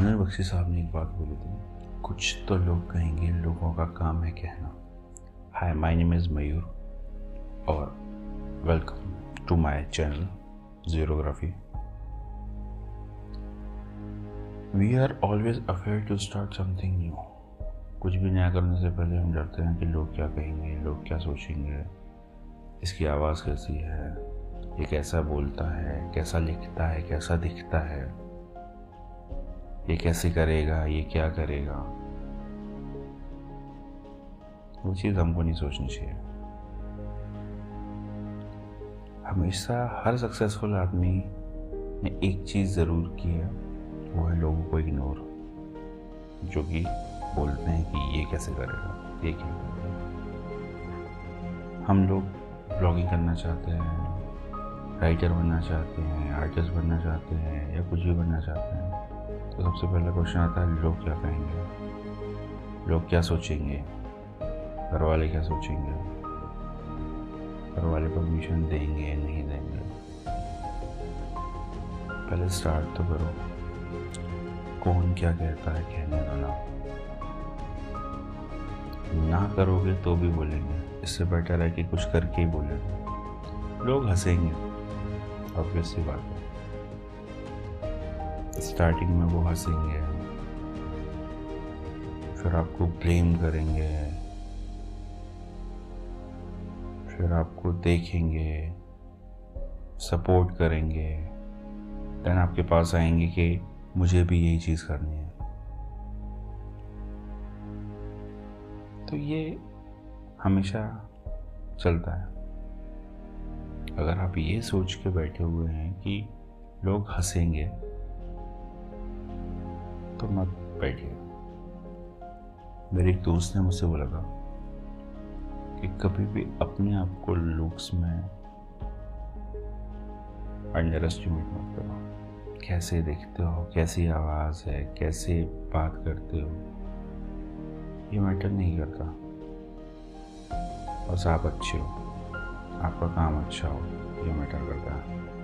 अनिल बख्शी साहब ने एक बात बोली थी, कुछ तो लोग कहेंगे लोगों का काम है कहना। Hi my name is Mayur और welcome to my channel Zerography we are always afraid to start something new कुछ भी नया करने से पहले हम डरते हैं कि लोग क्या कहेंगे, लोग क्या सोचेंगे। इसकी आवाज़ कैसी है? ये कैसा बोलता है? कैसा लिखता है? कैसा दिखता है? ये कैसे करेगा, ये क्या करेगा? वो चीज़ हमको नहीं सोचनी चाहिए। हमेशा हर सक्सेसफुल आदमी ने एक चीज़ ज़रूर की है, वो है लोगों को इग्नोर जो कि बोलते हैं कि ये कैसे करेगा, ये क्या करेगा। हम लोग ब्लॉगिंग करना चाहते हैं राइटर बनना चाहते हैं आर्टिस्ट बनना चाहते हैं, या कुछ भी बनना चाहते हैं। तो सबसे पहला क्वेश्चन आता है, लोग क्या कहेंगे? लोग क्या सोचेंगे? घर वाले क्या सोचेंगे? घर वाले परमिशन देंगे, नहीं देंगे? पहले स्टार्ट तो करो। कौन क्या कहता है कहने वाला? ना ना करोगे तो भी बोलेंगे। इससे बेटर है कि कुछ करके ही बोलेंगे। लोग हंसेंगे। ऑब्वियस सी बात है। स्टार्टिंग में वो हंसेंगे। फिर आपको ब्लेम करेंगे। फिर आपको देखेंगे सपोर्ट करेंगे। देन आपके पास आएँगे कि मुझे भी यही चीज़ करनी है। तो ये हमेशा चलता है। अगर आप ये सोच के बैठे हुए हैं कि लोग हंसेंगे तो मत बैठिए मेरे एक दोस्त ने मुझसे बोला था कि कभी भी अपने आप को लुक्स में अंडर एस्टिमेट मत करो। कैसे देखते हो, कैसी आवाज़ है, कैसे बात करते हो, ये मैटर नहीं करता। बस आप अच्छे हो, आपका काम अच्छा हो, ये मैटर करता है।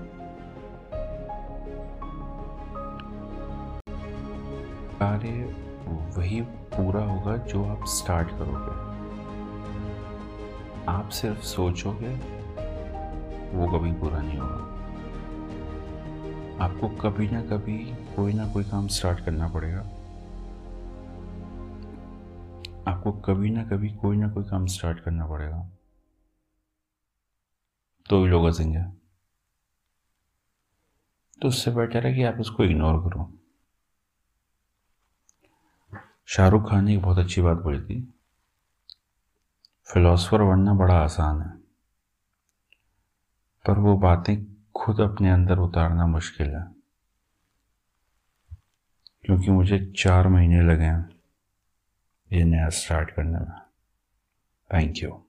कार्य वही पूरा होगा जो आप स्टार्ट करोगे। आप सिर्फ़ सोचोगे, वो कभी पूरा नहीं होगा। आपको कभी ना कभी कोई ना कोई काम स्टार्ट करना पड़ेगा। आपको कभी ना कभी कोई ना कोई काम स्टार्ट करना पड़ेगा। तो भी लोग हंसेंगे। तो उससे बेटर है कि आप उसको इग्नोर करो। शाहरुख खान ने एक बहुत अच्छी बात बोली थी। फिलोसफर बनना बड़ा आसान है। पर वो बातें खुद अपने अंदर उतारना मुश्किल है। क्योंकि मुझे चार महीने लगे हैं ये नया स्टार्ट करने में। Thank you